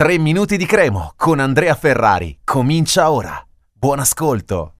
3 minuti di cremo con Andrea Ferrari. Comincia ora. Buon ascolto.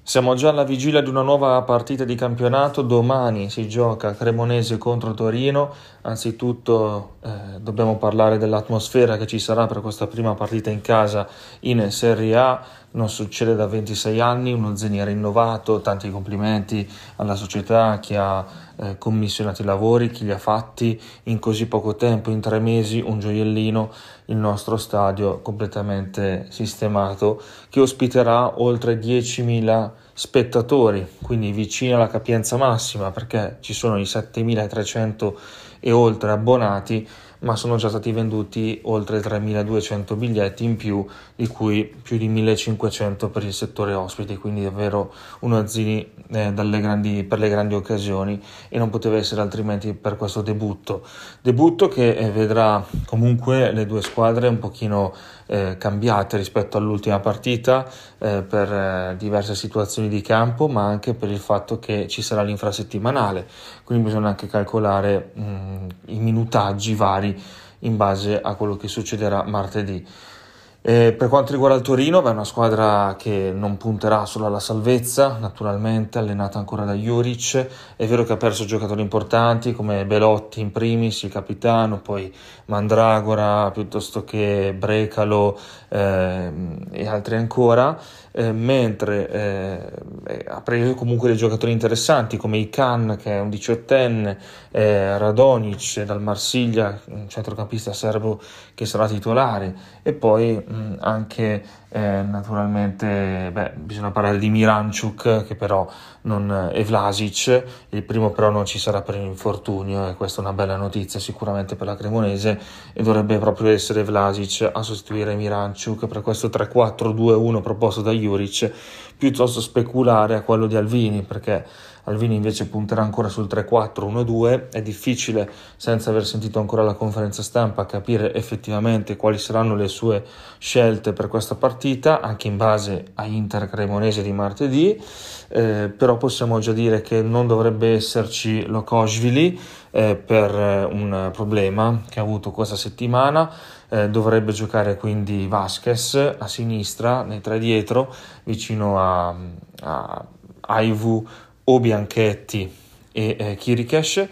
Siamo già alla vigilia di una nuova partita di campionato. Domani si gioca Cremonese contro Torino. Anzitutto eh, dobbiamo parlare dell'atmosfera che ci sarà per questa prima partita in casa in Serie A. Non succede da 26 anni, uno Zeni rinnovato. Tanti complimenti alla società che ha eh, commissionato i lavori, chi li ha fatti in così poco tempo, in tre mesi, un gioiellino, il nostro stadio completamente sistemato che ospiterà oltre 10.000 spettatori, quindi vicino alla capienza massima perché ci sono i 7.300 e oltre abbonati ma sono già stati venduti oltre 3.200 biglietti in più, di cui più di 1.500 per il settore ospiti, quindi davvero un Azzini eh, grandi, per le grandi occasioni e non poteva essere altrimenti per questo debutto. Debutto che eh, vedrà comunque le due squadre un pochino eh, cambiate rispetto all'ultima partita eh, per eh, diverse situazioni di campo, ma anche per il fatto che ci sarà l'infrasettimanale, quindi bisogna anche calcolare mh, i minutaggi vari in base a quello che succederà martedì. E per quanto riguarda il Torino, è una squadra che non punterà solo alla salvezza, naturalmente, allenata ancora da Juric. È vero che ha perso giocatori importanti come Belotti in primis, il capitano, poi Mandragora piuttosto che Brecalo eh, e altri ancora, eh, mentre eh, ha preso comunque dei giocatori interessanti come Ican che è un diciottenne, eh, Radonic dal Marsiglia, un centrocampista serbo che sarà titolare e poi mh, anche eh, naturalmente beh, bisogna parlare di Miranchuk che però non è Vlasic, il primo però non ci sarà per infortunio e questa è una bella notizia sicuramente per la Cremonese. E dovrebbe proprio essere Vlasic a sostituire Miranchuk per questo 3-4-2-1 proposto da Juric piuttosto speculare a quello di Alvini perché Alvini invece punterà ancora sul 3-4-1-2 è difficile senza aver sentito ancora la conferenza stampa capire effettivamente quali saranno le sue scelte per questa partita anche in base a Inter Cremonese di martedì. Eh, però possiamo già dire che non dovrebbe esserci Lokosvili eh, per un problema che ha avuto questa settimana eh, dovrebbe giocare quindi Vasquez a sinistra, nei tre dietro, vicino a, a Aivu o Bianchetti e eh, Kirikesh.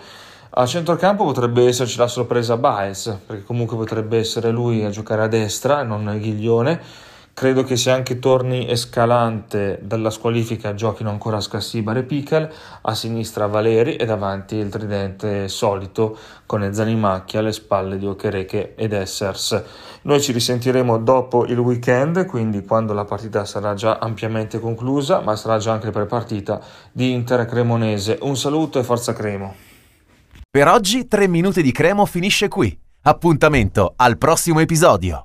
A centrocampo potrebbe esserci la sorpresa Baez, perché comunque potrebbe essere lui a giocare a destra e non Ghiglione Credo che se anche torni Escalante dalla squalifica giochino ancora Scassibar e Pichel, a sinistra Valeri e davanti il tridente solito con Zanimacchi alle spalle di Okereke ed Essers. Noi ci risentiremo dopo il weekend, quindi quando la partita sarà già ampiamente conclusa, ma sarà già anche prepartita di Inter Cremonese. Un saluto e forza Cremo. Per oggi 3 minuti di Cremo finisce qui. Appuntamento al prossimo episodio.